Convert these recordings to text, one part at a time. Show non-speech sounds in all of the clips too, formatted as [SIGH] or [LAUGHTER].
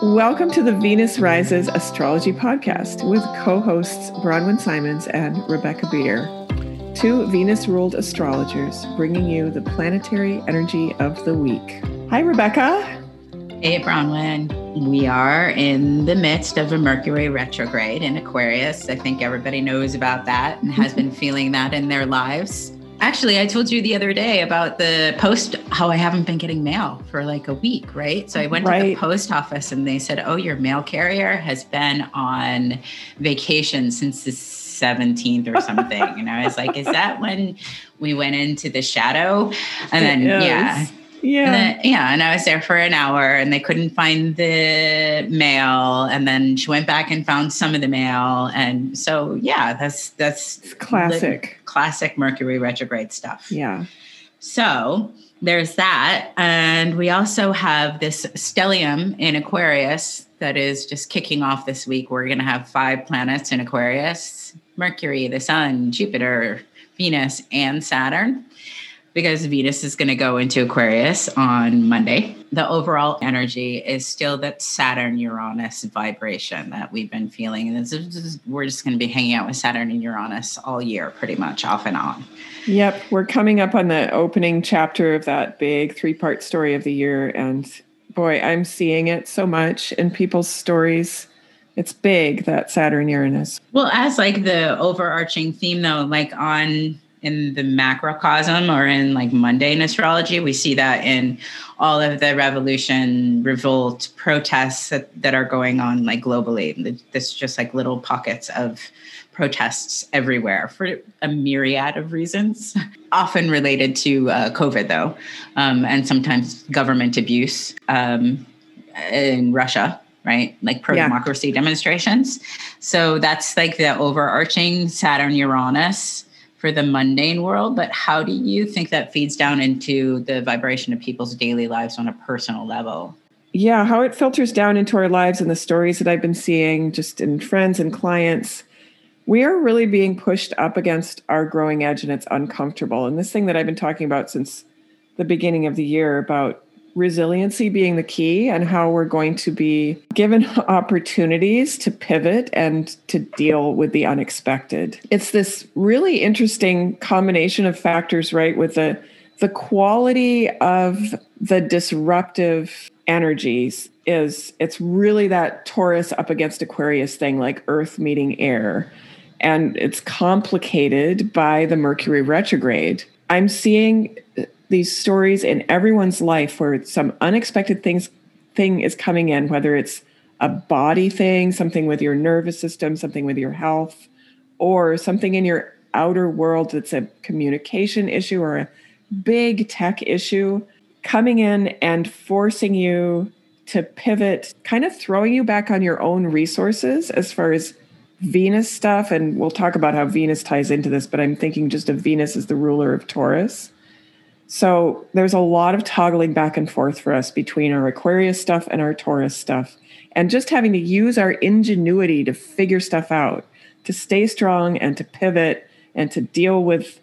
Welcome to the Venus Rises Astrology Podcast with co hosts Bronwyn Simons and Rebecca Beer, two Venus ruled astrologers bringing you the planetary energy of the week. Hi, Rebecca. Hey, Bronwyn. We are in the midst of a Mercury retrograde in Aquarius. I think everybody knows about that and has been feeling that in their lives. Actually, I told you the other day about the post, how I haven't been getting mail for like a week, right? So I went right. to the post office and they said, Oh, your mail carrier has been on vacation since the 17th or something. and I was like, Is that when we went into the shadow? And then, yeah. Yeah. And then, yeah. And I was there for an hour and they couldn't find the mail. And then she went back and found some of the mail. And so, yeah, that's, that's it's classic, classic Mercury retrograde stuff. Yeah. So there's that. And we also have this stellium in Aquarius that is just kicking off this week. We're going to have five planets in Aquarius Mercury, the Sun, Jupiter, Venus, and Saturn because Venus is going to go into Aquarius on Monday. The overall energy is still that Saturn Uranus vibration that we've been feeling. And just, we're just going to be hanging out with Saturn and Uranus all year, pretty much off and on. Yep. We're coming up on the opening chapter of that big three part story of the year. And boy, I'm seeing it so much in people's stories it's big that Saturn Uranus. Well, as like the overarching theme though, like on in the macrocosm or in like mundane astrology. We see that in all of the revolution, revolt, protests that, that are going on like globally. This just like little pockets of protests everywhere for a myriad of reasons, [LAUGHS] often related to uh, COVID, though, um, and sometimes government abuse um, in Russia right? Like pro democracy yeah. demonstrations. So that's like the overarching Saturn Uranus for the mundane world, but how do you think that feeds down into the vibration of people's daily lives on a personal level? Yeah, how it filters down into our lives and the stories that I've been seeing just in friends and clients. We are really being pushed up against our growing edge and it's uncomfortable. And this thing that I've been talking about since the beginning of the year about resiliency being the key and how we're going to be given [LAUGHS] opportunities to pivot and to deal with the unexpected. It's this really interesting combination of factors, right? With the the quality of the disruptive energies is it's really that Taurus up against Aquarius thing, like earth meeting air. And it's complicated by the Mercury retrograde. I'm seeing these stories in everyone's life where some unexpected things thing is coming in, whether it's a body thing, something with your nervous system, something with your health, or something in your outer world that's a communication issue or a big tech issue coming in and forcing you to pivot, kind of throwing you back on your own resources as far as Venus stuff. And we'll talk about how Venus ties into this, but I'm thinking just of Venus as the ruler of Taurus. So there's a lot of toggling back and forth for us between our Aquarius stuff and our Taurus stuff, and just having to use our ingenuity to figure stuff out, to stay strong and to pivot and to deal with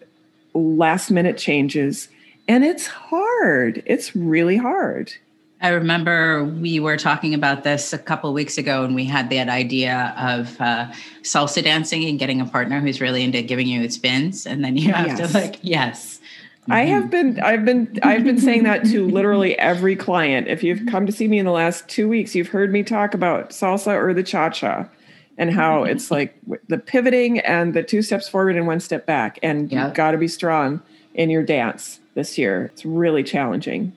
last minute changes. And it's hard. It's really hard. I remember we were talking about this a couple weeks ago, and we had that idea of uh, salsa dancing and getting a partner who's really into giving you spins, and then you have yes. to like, yes, I have been I've been I've been saying that to literally every client. If you've come to see me in the last 2 weeks, you've heard me talk about salsa or the cha-cha and how mm-hmm. it's like the pivoting and the two steps forward and one step back and yep. you've got to be strong in your dance this year. It's really challenging.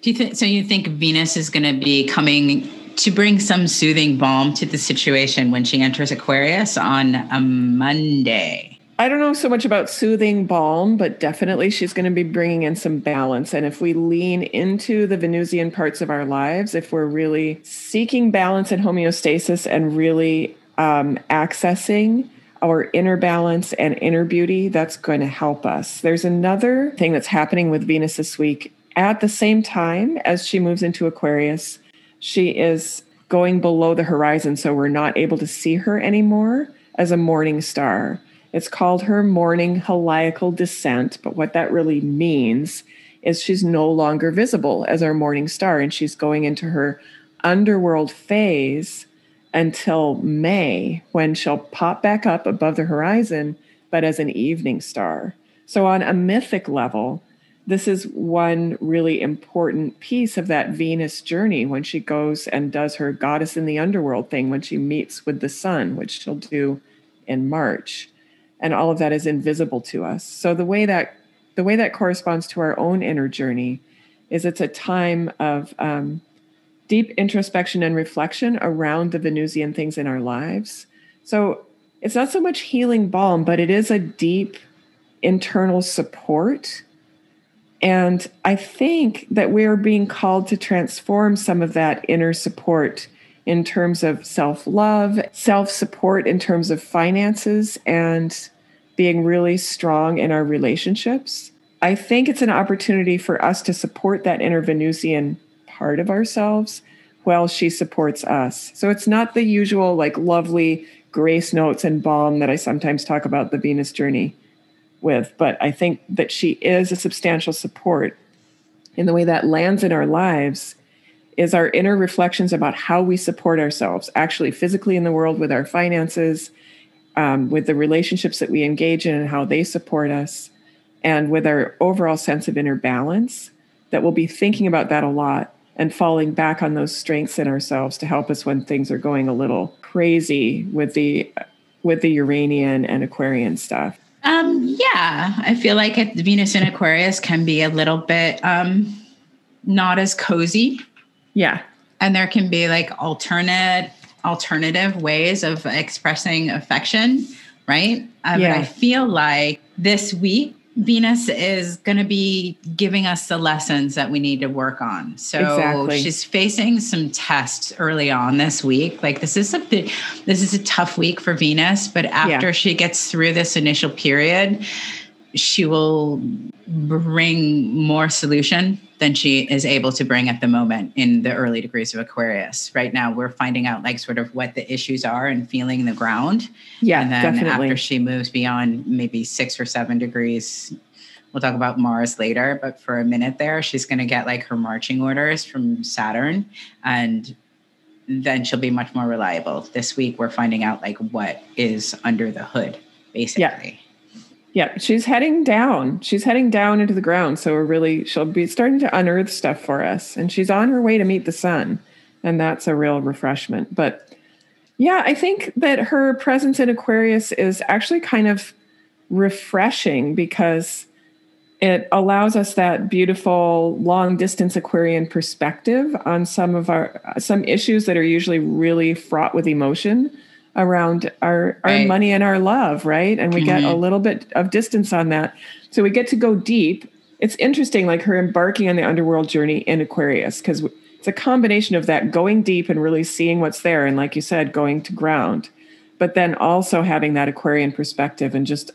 Do you think so you think Venus is going to be coming to bring some soothing balm to the situation when she enters Aquarius on a Monday? I don't know so much about soothing balm, but definitely she's going to be bringing in some balance. And if we lean into the Venusian parts of our lives, if we're really seeking balance and homeostasis and really um, accessing our inner balance and inner beauty, that's going to help us. There's another thing that's happening with Venus this week. At the same time as she moves into Aquarius, she is going below the horizon. So we're not able to see her anymore as a morning star. It's called her morning heliacal descent, but what that really means is she's no longer visible as our morning star and she's going into her underworld phase until May when she'll pop back up above the horizon, but as an evening star. So, on a mythic level, this is one really important piece of that Venus journey when she goes and does her goddess in the underworld thing when she meets with the sun, which she'll do in March. And all of that is invisible to us. So the way that the way that corresponds to our own inner journey is it's a time of um, deep introspection and reflection around the Venusian things in our lives. So it's not so much healing balm, but it is a deep internal support and I think that we're being called to transform some of that inner support in terms of self love, self support in terms of finances, and being really strong in our relationships. I think it's an opportunity for us to support that inner Venusian part of ourselves while she supports us. So it's not the usual, like, lovely grace notes and balm that I sometimes talk about the Venus journey with, but I think that she is a substantial support. in the way that lands in our lives is our inner reflections about how we support ourselves, actually physically in the world with our finances, um, with the relationships that we engage in and how they support us, and with our overall sense of inner balance. That we'll be thinking about that a lot and falling back on those strengths in ourselves to help us when things are going a little crazy with the with the Uranian and Aquarian stuff. Um, yeah, I feel like Venus in Aquarius can be a little bit um, not as cozy. Yeah, and there can be like alternate alternative ways of expressing affection, right? Um, yeah. I feel like this week Venus is going to be giving us the lessons that we need to work on. So exactly. she's facing some tests early on this week. Like this is a this is a tough week for Venus, but after yeah. she gets through this initial period, she will bring more solution than she is able to bring at the moment in the early degrees of Aquarius. Right now, we're finding out like sort of what the issues are and feeling the ground. Yeah, and then definitely. after she moves beyond maybe six or seven degrees, we'll talk about Mars later. But for a minute there, she's going to get like her marching orders from Saturn, and then she'll be much more reliable. This week, we're finding out like what is under the hood, basically. Yeah. Yeah, she's heading down. She's heading down into the ground. So we're really, she'll be starting to unearth stuff for us. And she's on her way to meet the sun. And that's a real refreshment. But yeah, I think that her presence in Aquarius is actually kind of refreshing because it allows us that beautiful long distance Aquarian perspective on some of our some issues that are usually really fraught with emotion around our our right. money and our love, right? And we mm-hmm. get a mm-hmm. little bit of distance on that. So we get to go deep. It's interesting, like her embarking on the underworld journey in Aquarius, because it's a combination of that going deep and really seeing what's there, and like you said, going to ground, but then also having that Aquarian perspective and just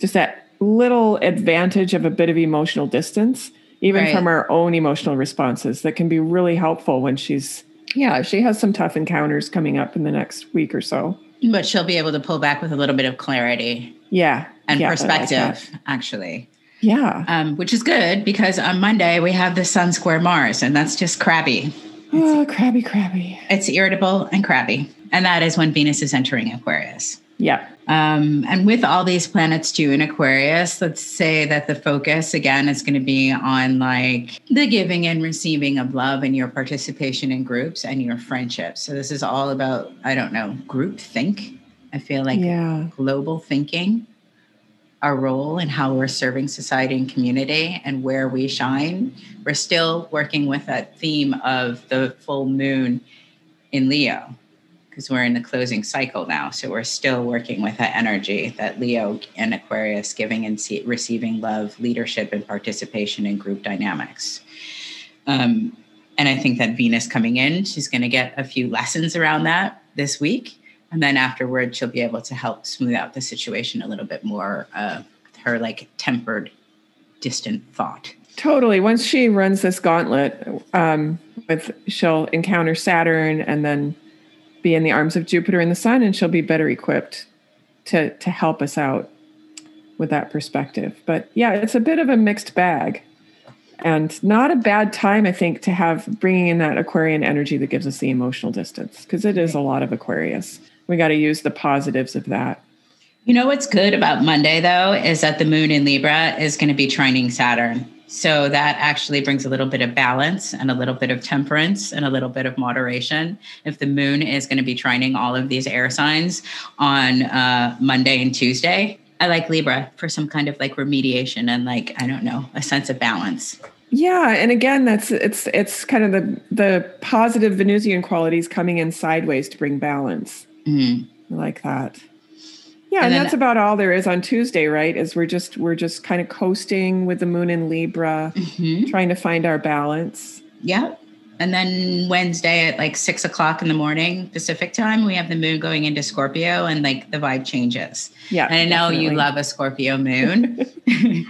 just that little advantage of a bit of emotional distance, even right. from our own emotional responses, that can be really helpful when she's yeah, she has some tough encounters coming up in the next week or so. But she'll be able to pull back with a little bit of clarity. Yeah. And yeah, perspective, like actually. Yeah. Um, which is good because on Monday we have the Sun square Mars, and that's just crabby. Oh, crabby, crabby. It's irritable and crabby. And that is when Venus is entering Aquarius. Yeah. Um, and with all these planets too in Aquarius, let's say that the focus again is going to be on like the giving and receiving of love and your participation in groups and your friendships. So this is all about, I don't know, group think. I feel like yeah. global thinking, our role and how we're serving society and community and where we shine. We're still working with that theme of the full moon in Leo because we're in the closing cycle now. So we're still working with that energy that Leo and Aquarius giving and see, receiving love, leadership, and participation in group dynamics. Um, and I think that Venus coming in, she's going to get a few lessons around that this week. And then afterward, she'll be able to help smooth out the situation a little bit more. Uh, her like tempered, distant thought. Totally. Once she runs this gauntlet, um, with she'll encounter Saturn and then be in the arms of Jupiter and the Sun, and she'll be better equipped to to help us out with that perspective. But yeah, it's a bit of a mixed bag. and not a bad time i think to have bringing in that aquarian energy that gives us the emotional distance because it is a lot of aquarius we got to use the positives of that you know what's good about monday though is that the moon in libra is going to be trining saturn so that actually brings a little bit of balance and a little bit of temperance and a little bit of moderation. If the moon is going to be trining all of these air signs on uh, Monday and Tuesday, I like Libra for some kind of like remediation and like, I don't know, a sense of balance. Yeah, and again, that's it's it's kind of the the positive Venusian qualities coming in sideways to bring balance. Mm. I like that. Yeah, and, and that's about all there is on Tuesday, right? Is we're just we're just kind of coasting with the moon in Libra, mm-hmm. trying to find our balance. Yeah. And then Wednesday at like six o'clock in the morning Pacific time, we have the moon going into Scorpio and like the vibe changes. Yeah. And I know definitely. you love a Scorpio moon. [LAUGHS] [LAUGHS]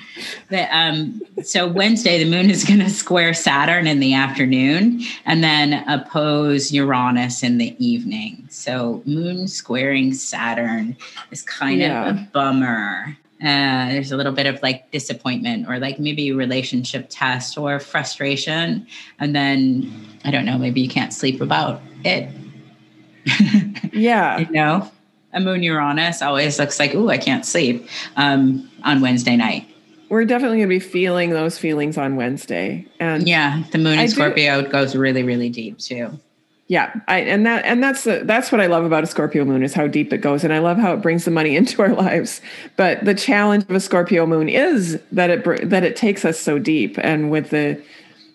but, um, so Wednesday, the moon is going to square Saturn in the afternoon and then oppose Uranus in the evening. So moon squaring Saturn is kind yeah. of a bummer. Uh, there's a little bit of like disappointment or like maybe relationship test or frustration. And then I don't know, maybe you can't sleep about it. [LAUGHS] yeah. you know, a moon Uranus always looks like, oh, I can't sleep um, on Wednesday night. We're definitely going to be feeling those feelings on Wednesday. And yeah, the moon in Scorpio do, goes really, really deep too yeah I, and that and that's the, that's what i love about a scorpio moon is how deep it goes and i love how it brings the money [LAUGHS] into our lives. But the challenge of a scorpio moon is that it that it takes us so deep and with the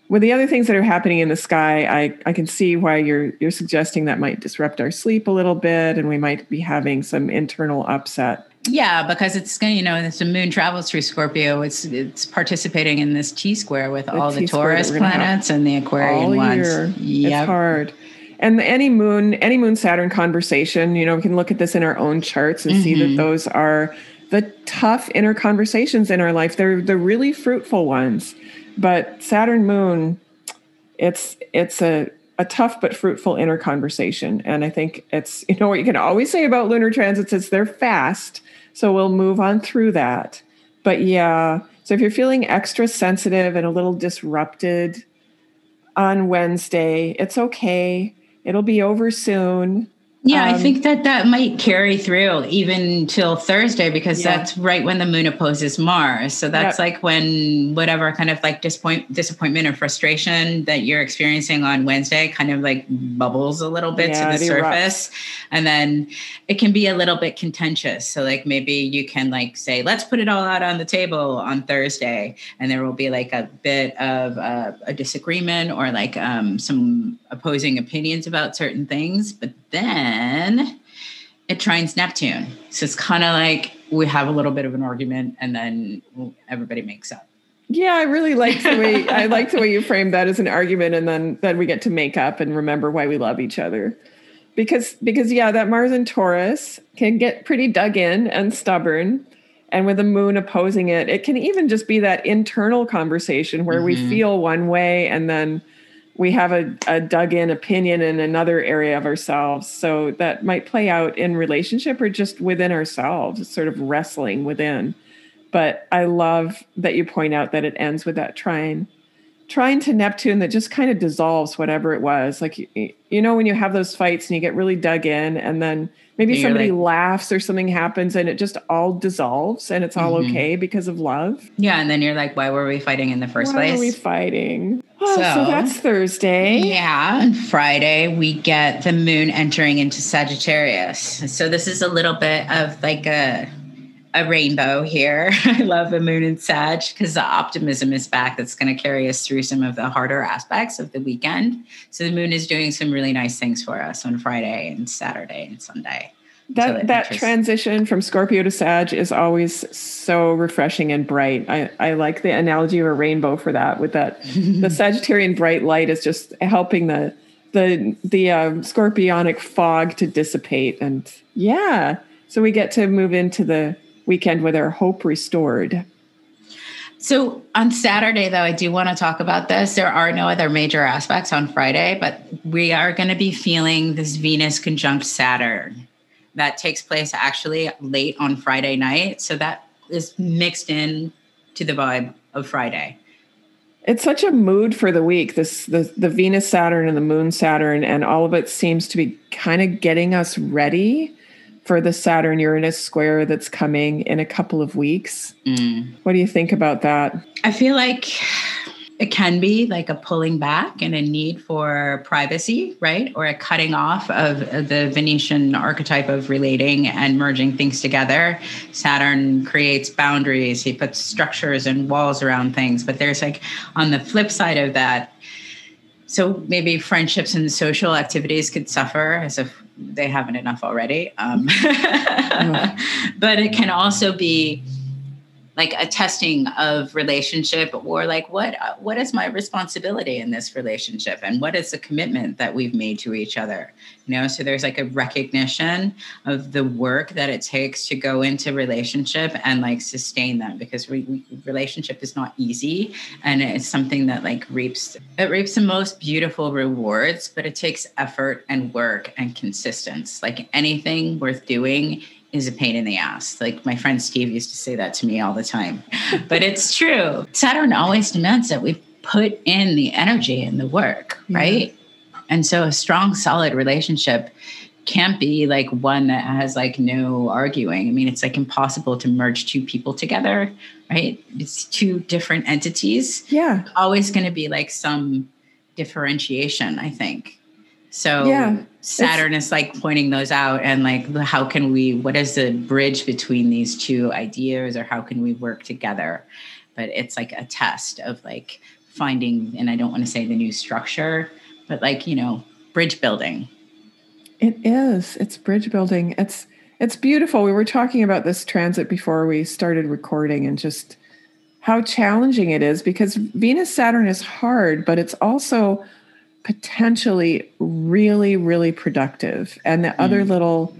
with the other things that are happening in the sky i i can see why you're you're suggesting that might disrupt our sleep a little bit and we might be having some internal upset. Yeah, because it's going to, you know, as the moon travels through Scorpio, it's it's participating in this T square with the all the Taurus planets and the Aquarian ones. Yeah, It's hard and the any moon any moon saturn conversation you know we can look at this in our own charts and mm-hmm. see that mm-hmm. those are the tough inner conversations in our life they're the really fruitful ones but saturn moon it's it's a a tough but fruitful inner conversation and i think it's [LAUGHS] you know what you can always say about lunar transits is they're fast so we'll move on through that but yeah so if you're feeling extra sensitive and a little disrupted on wednesday it's okay It'll be over soon. Yeah, um, I think that that might carry through even till Thursday because yeah. that's right when the moon opposes Mars. So that's yep. like when whatever kind of like disappoint, disappointment or frustration that you're experiencing on Wednesday kind of like bubbles a little bit yeah, to the surface. And then it can be a little bit contentious. So like maybe you can like say, let's put it all out on the table on Thursday. And there will be like a bit of uh, a disagreement or like um, some opposing opinions about certain things. But then it trines Neptune. So it's kind of like we have a little bit of an argument and then everybody makes up. Yeah, I really like the way I [LAUGHS] like the way you frame that as an argument and then then we get to make up and remember why we love each other. Because because yeah, that Mars and Taurus can get pretty dug in and stubborn. And with the moon opposing it, it can even just be that internal conversation where mm-hmm. we feel one way and then we have a, a dug in opinion in another area of ourselves. So that might play out in relationship or just within ourselves, sort of wrestling within. But I love that you point out that it ends with that trine trine to Neptune that just kind of dissolves whatever it was. Like, you, you know, when you have those fights and you get really dug in, and then maybe You're somebody like, laughs or something happens and it just all dissolves and it's all mm-hmm. okay because of love. Yeah. And then you're like, why were we fighting in the first why place? Why are we fighting? Oh, so, so that's Thursday. Yeah. And Friday, we get the moon entering into Sagittarius. So this is a little bit of like a a rainbow here. [LAUGHS] I love the moon and Sag because the optimism is back. That's going to carry us through some of the harder aspects of the weekend. So the moon is doing some really nice things for us on Friday and Saturday and Sunday. That that transition from Scorpio to Sag is always so refreshing and bright. I, I like the analogy of a rainbow for that. With that, [LAUGHS] the Sagittarian bright light is just helping the the the um, scorpionic fog to dissipate, and yeah, so we get to move into the weekend with our hope restored. So on Saturday, though, I do want to talk about this. There are no other major aspects on Friday, but we are going to be feeling this Venus conjunct Saturn that takes place actually late on Friday night. So that is mixed in to the vibe of Friday. it's such a mood for the week. This the the Venus Saturn and the Moon Saturn and all of it seems to be kind of getting us ready for the Saturn Uranus square that's coming in a couple of weeks. Mm. What do you think about that? I feel like it can be like a pulling back and a need for privacy, right? Or a cutting off of the Venusian archetype of relating and merging things together. Saturn creates boundaries, he puts structures and walls around things. But there's like on the flip side of that, so maybe friendships and social activities could suffer as if they haven't enough already. Um, [LAUGHS] but it can also be like a testing of relationship or like what uh, what is my responsibility in this relationship and what is the commitment that we've made to each other you know? So there's like a recognition of the work that it takes to go into relationship and like sustain them because we, we, relationship is not easy and it's something that like reaps it reaps the most beautiful rewards but it takes effort and work and consistency like anything worth doing is a pain in the ass. Like my friend Steve used to say that to me all the time. [LAUGHS] but it's true. Saturn always demands that we put in the energy and the work, yeah. right? And so a strong, solid relationship can't be like one that has like no arguing. I mean, it's like impossible to merge two people together, right? It's two different entities. Yeah. Always going to be like some differentiation, I think. So yeah, Saturn is like pointing those out and like how can we what is the bridge between these two ideas or how can we work together? But it's like a test of like finding and I don't want to say the new structure, but like, you know, bridge building. It is. It's bridge building. It's it's beautiful. We were talking about this transit before we started recording and just how challenging it is because Venus Saturn is hard, but it's also potentially really really productive. And the mm. other little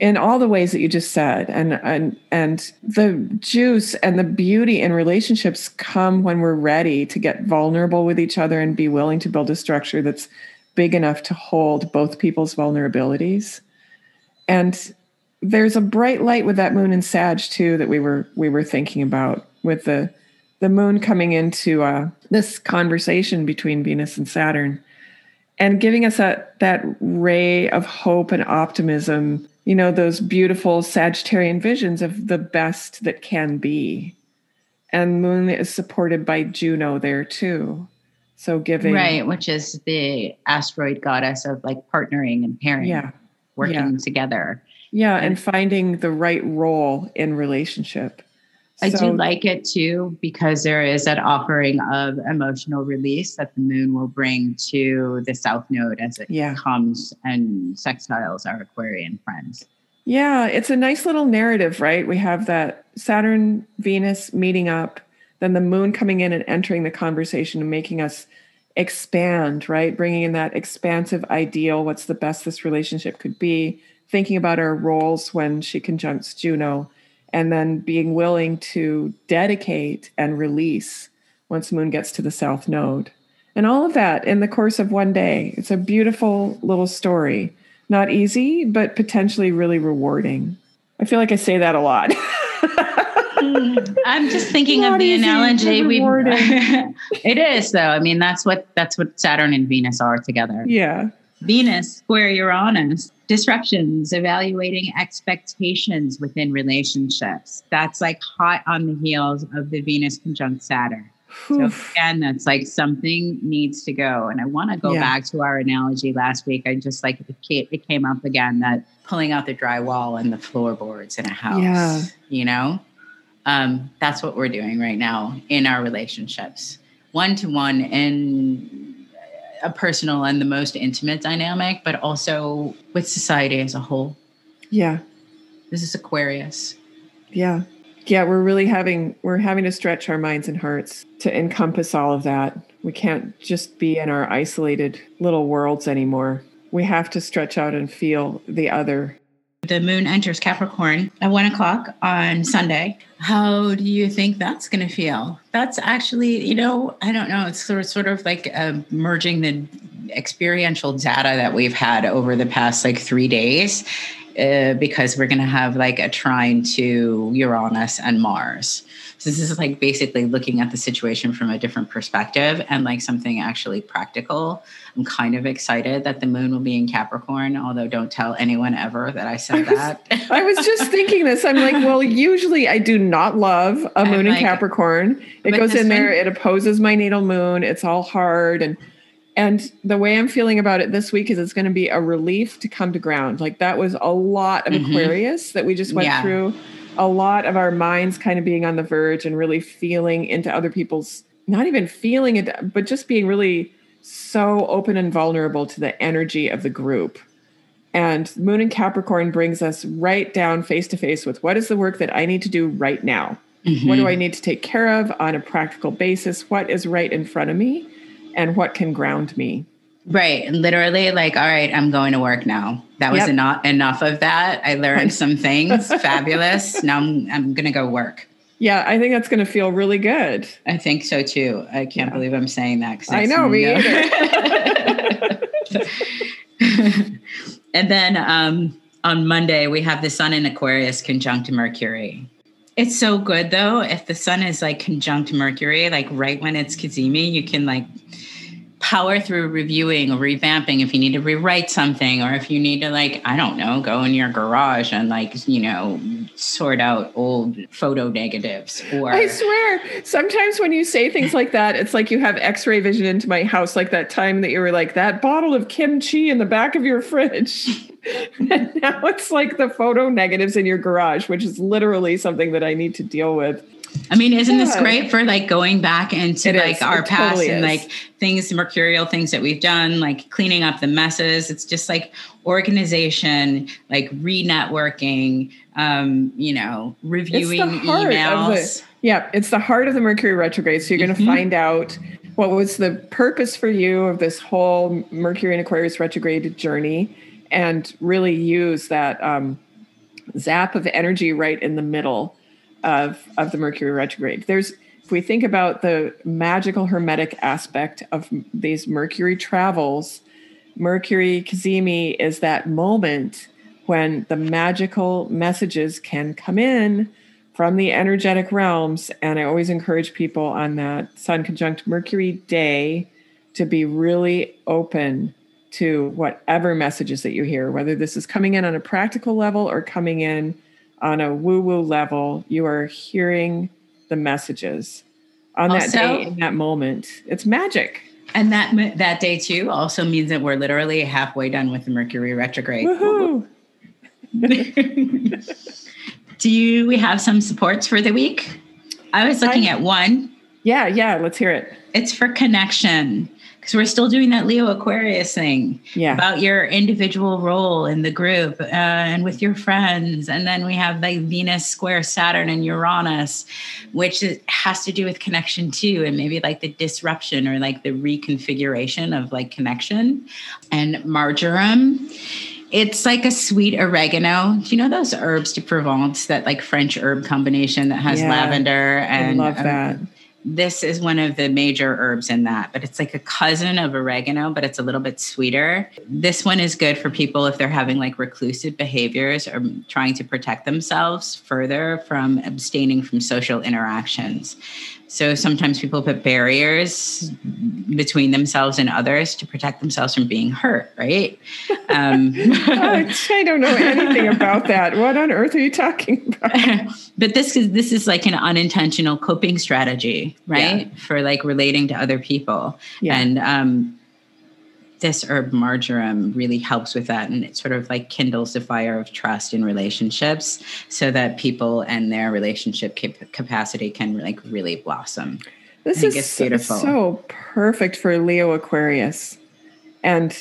in all the ways that you just said and and and the juice and the beauty in relationships come when we're ready to get vulnerable with each other and be willing to build a structure that's big enough to hold both people's vulnerabilities. And there's a bright light with that moon in sag too that we were we were thinking about with the the moon coming into uh, this conversation between venus and saturn and giving us that that ray of hope and optimism you know those beautiful sagittarian visions of the best that can be. And moon is supported by juno there too. So giving right which is the asteroid goddess of like partnering and pairing yeah. working yeah. together. Yeah and, and finding the right role in relationship I so, do like it too because there is that offering of emotional release that the moon will bring to the south node as it yeah. comes and sextiles our Aquarian friends. Yeah, it's a nice little narrative, right? We have that Saturn, Venus meeting up, then the moon coming in and entering the conversation and making us expand, right? Bringing in that expansive ideal, what's the best this relationship could be, thinking about our roles when she conjuncts Juno and then being willing to dedicate and release once the moon gets to the south node. And all of that in the course of one day. It's a beautiful little story. Not easy but potentially really rewarding. I feel like i say that a lot. I'm just thinking of the analogy we [LAUGHS] it is though. I mean that's what that's what saturn and venus are together. Yeah. Venus square uranus disruptions, evaluating expectations within relationships. That's like hot on the heels of the Venus conjunct Saturn. So again, that's like something needs to go. And I want to go yeah. back to our analogy last week. I just like it came up again that pulling out the drywall and the floorboards in a house. Yeah. You know, um, that's what we're doing right now in our relationships, one to one in a personal and the most intimate dynamic, but also with society as a whole. Yeah. This is Aquarius. Yeah. Yeah, we're really having we're having to stretch our minds and hearts to encompass all of that. We can't just be in our isolated little worlds anymore. We have to stretch out and feel the other the moon enters Capricorn at one o'clock on Sunday. How do you think that's going to feel? That's actually, you know, I don't know. It's sort of, sort of like uh, merging the experiential data that we've had over the past like three days, uh, because we're going to have like a trine to Uranus and Mars. So this is like basically looking at the situation from a different perspective and like something actually practical. I'm kind of excited that the moon will be in Capricorn, although don't tell anyone ever that I said I was, that. I was just thinking this. I'm like, well, [LAUGHS] usually I do not love a moon in Capricorn. It goes in there, one- it opposes my natal moon. It's all hard and and the way I'm feeling about it this week is it's going to be a relief to come to ground. Like that was a lot of Mhm. Aquarius that we just went Yeah. through. A lot of our minds kind of being on the verge and really feeling into other people's not even feeling it, but just being really so open and vulnerable to the energy of the group. And Moon and Capricorn brings us right down face to face with what is the work that I need to do right now? What do mm-hmm. I need to take care of on a practical basis? What is right in front of me? And what can ground me? Right. Literally, like, all right, I'm going to work now. That was Yep. enough enough of that. I learned [LAUGHS] some things. Fabulous. Now I'm I'm gonna go work. Yeah, I think that's to feel really good. I think so too. I can't Yeah. believe I'm saying that. I know, me [LAUGHS] and then um, on Monday, we have the sun in Aquarius conjunct Mercury. It's so good though. If the sun is like conjunct Mercury, like right when it's Cazimi, you can like power through reviewing or revamping if you need to rewrite something or if you need to like i don't know go in your garage and like you know sort out old photo negatives or I swear, sometimes when you say things like that, it's like you have x ray vision into my house, like that time that you were like, that bottle of kimchi in the back of your fridge. [LAUGHS] and now it's like the photo negatives in your garage, which is literally something that I need to deal with. I mean, isn't this great for like going back into It like is. our It past totally and like things, mercurial things that we've done, like cleaning up the messes. It's just like organization, like re-networking, um, you know, reviewing of the- emails. Yeah, it's the heart of the Mercury retrograde. So you're going to find out what was the purpose for you of this whole Mercury and Aquarius retrograde journey and really use that um, zap of energy right in the middle of, of the Mercury retrograde. There's, if we think about the magical hermetic aspect of these Mercury travels, Mercury Cazimi is that moment when the magical messages can come in from the energetic realms. And I always encourage people on that Sun conjunct Mercury day to be really open to whatever messages that you hear, whether this is coming in on a practical level or coming in on a woo woo level. You are hearing the messages on that day in that moment. It's magic. And that that day too also means that we're literally halfway done with the Mercury retrograde. Woohoo. [LAUGHS] Do you we have some supports for the week? I was looking I- at one. Yeah, yeah, let's hear it. It's for connection because we're still doing that Leo Aquarius thing Yeah. about your individual role in the group uh, and with your friends. And then we have like Venus square Saturn and Uranus, which has to do with connection too, and maybe like the disruption or like the reconfiguration of like connection. And marjoram. It's like a sweet oregano. Do you know those herbs de Provence, that like French herb combination that has Yeah, lavender and I love um, that. This is one of the major herbs in that, but it's like a cousin of oregano, but it's a little bit sweeter. This one is good for people if they're having like reclusive behaviors or trying to protect themselves further from abstaining from social interactions. So sometimes people put barriers between themselves and others to protect themselves from being hurt, right? Um, [LAUGHS] I don't know anything about that. What on earth are you talking about? [LAUGHS] but this is this is like an unintentional coping strategy right for like relating to other people Yeah. and um this herb marjoram really helps with that and it sort of like kindles the fire of trust in relationships so that people and their relationship cap- capacity can like really blossom This is it's beautiful. so perfect for Leo Aquarius. And,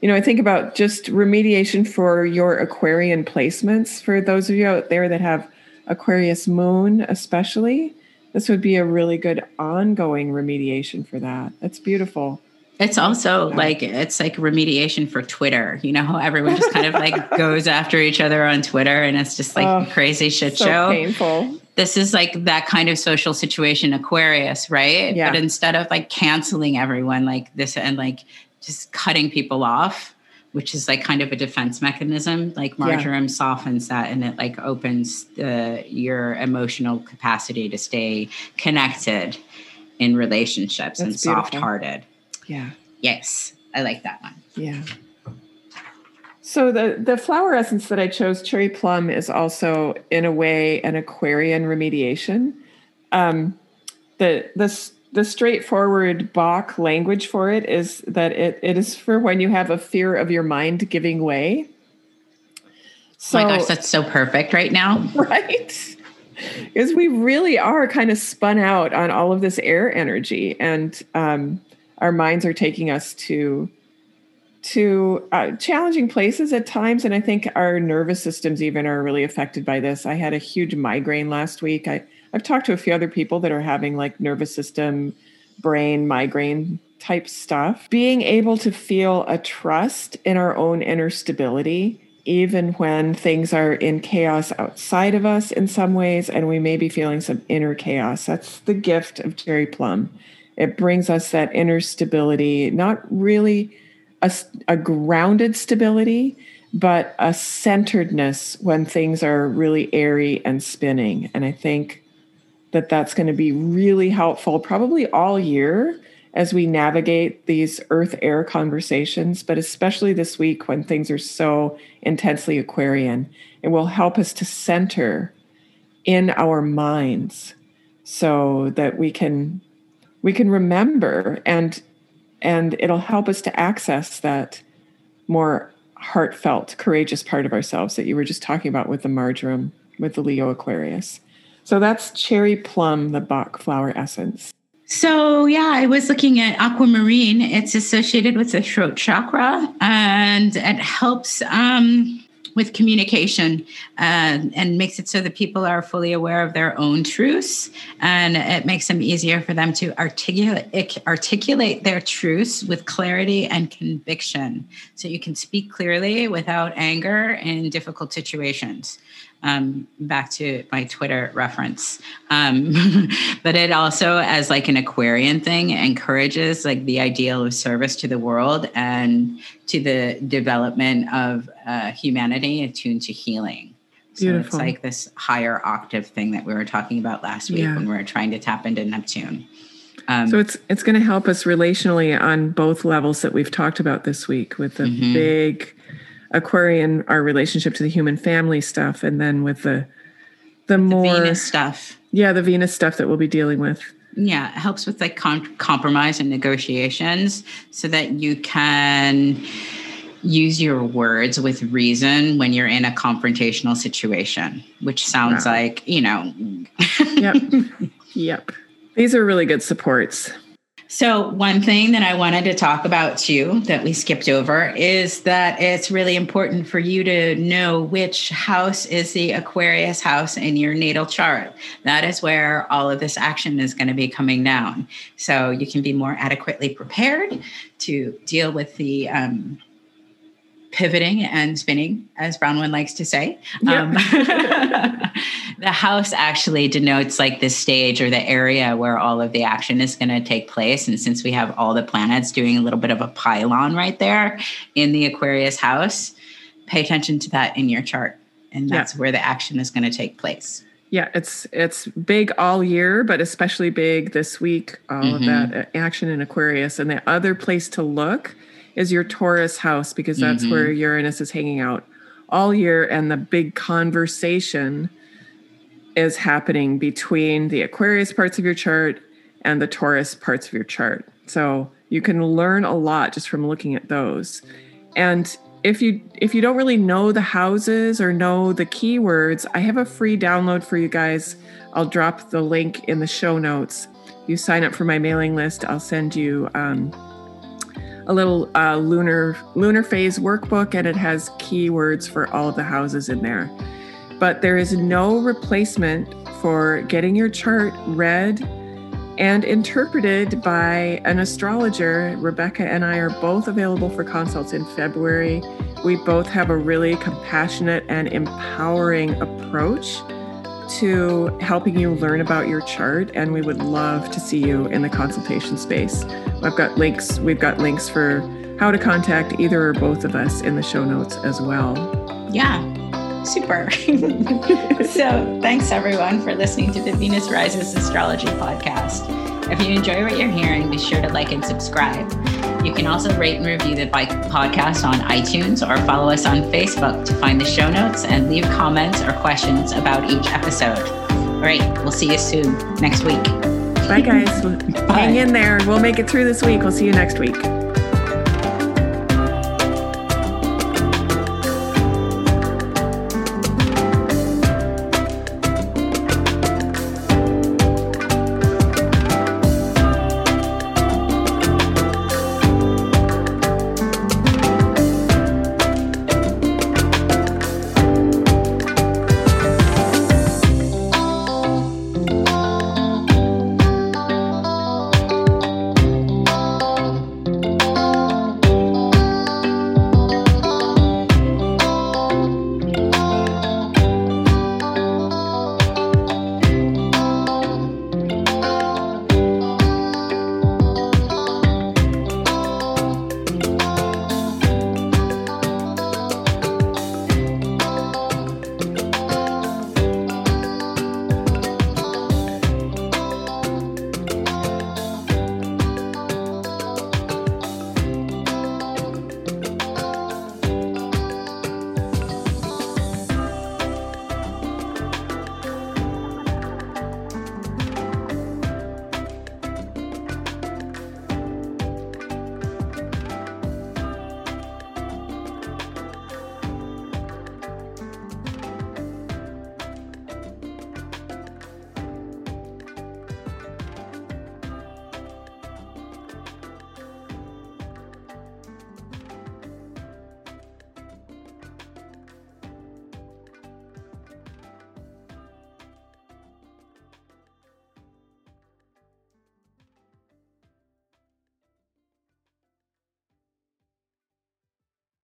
you know, I think about just remediation for your Aquarian placements. For those of you out there that have Aquarius moon, especially, this would be a really good ongoing remediation for that. That's beautiful. It's also like it's like remediation for Twitter. You know how everyone just kind of like [LAUGHS] goes after each other on Twitter and it's just like Oh, crazy shit So show. painful. This is like that kind of social situation Aquarius, right? Yeah. But instead of like canceling everyone like this and like just cutting people off, which is like kind of a defense mechanism. Like marjoram yeah. softens that and it like opens the your emotional capacity to stay connected in relationships That's and soft hearted. Yeah. Yes. I like that one. Yeah. So the the flower essence that I chose, cherry plum, is also in a way an Aquarian remediation. Um, the the the straightforward Bach language for it is that it, it is for when you have a fear of your mind giving way. So, oh my gosh, that's so perfect right now. [LAUGHS] Right. Because we really are kind of spun out on all of this air energy, and um, our minds are taking us to to uh, challenging places at times. And I think our nervous systems even are really affected by this. I had a huge migraine last week. I I've talked to a few other people that are having like nervous system, brain, migraine type stuff. Being able to feel a trust in our own inner stability, even when things are in chaos outside of us in some ways, and we may be feeling some inner chaos. That's the gift of Cherry Plum. It brings us that inner stability, not really a, a grounded stability, but a centeredness when things are really airy and spinning. And I think that that's going to be really helpful probably all year as we navigate these earth air conversations, but especially this week when things are so intensely Aquarian. It will help us to center in our minds so that we can we can remember and and it'll help us to access that more heartfelt courageous part of ourselves that you were just talking about with the marjoram with the leo aquarius so that's cherry plum, the Bach flower essence. So, yeah, I was looking at aquamarine. It's associated with the throat chakra and it helps um, with communication uh, and makes it so that people are fully aware of their own truths. And it makes them easier for them to articulate, articulate their truths with clarity and conviction. So you can speak clearly without anger in difficult situations um, back to my Twitter reference. Um, [LAUGHS] but it also, as like an Aquarian thing, encourages like the ideal of service to the world and to the development of uh, humanity attuned to healing. So Beautiful. it's like this higher octave thing that we were talking about last week yeah. when we were trying to tap into Neptune. Um, so it's it's going to help us relationally on both levels that we've talked about this week with the mm-hmm. big Aquarian, our relationship to the human family stuff, and then with the the more Venus stuff. Yeah, the Venus stuff that we'll be dealing with. Yeah, it helps with like com- compromise and negotiations, so that you can use your words with reason when you're in a confrontational situation, which sounds wow. like you know. yep. [LAUGHS] Yep. These are really good supports. So, one thing that I wanted to talk about too that we skipped over is that it's really important for you to know which house is the Aquarius house in your natal chart. That is where all of this action is going to be coming down. So, you can be more adequately prepared to deal with the um, pivoting and spinning, as Bronwyn likes to say. Yep. Um, [LAUGHS] the house actually denotes like the stage or the area where all of the action is going to take place. And since we have all the planets doing a little bit of a pile-on right there in the Aquarius house, pay attention to that in your chart. And that's where the action is going to take place. Yeah, it's it's big all year, but especially big this week. All mm-hmm. of that action in Aquarius, and the other place to look is your Taurus house because that's mm-hmm. where Uranus is hanging out all year and the big conversation is happening between the Aquarius parts of your chart and the Taurus parts of your chart. So you can learn a lot just from looking at those. And if you if you don't really know the houses or know the keywords, I have a free download for you guys. I'll drop the link in the show notes. You sign up for my mailing list, I'll send you um, a little uh, lunar lunar phase workbook, and it has keywords for all of the houses in there. But there is no replacement for getting your chart read and interpreted by an astrologer. Rebecca and I are both available for consults in February. We both have a really compassionate and empowering approach to helping you learn about your chart and we would love to see you in the consultation space. I've got links, we've got links for how to contact either or both of us in the show notes as well. Yeah, super. [LAUGHS] so, thanks everyone for listening to the Venus Rises Astrology podcast. If you enjoy what you're hearing, be sure to like and subscribe. You can also rate and review the podcast on iTunes or follow us on Facebook to find the show notes and leave comments or questions about each episode. All right, we'll see you soon next week. Bye, guys. [LAUGHS] Bye. Hang in there. We'll make it through this week. We'll see you next week.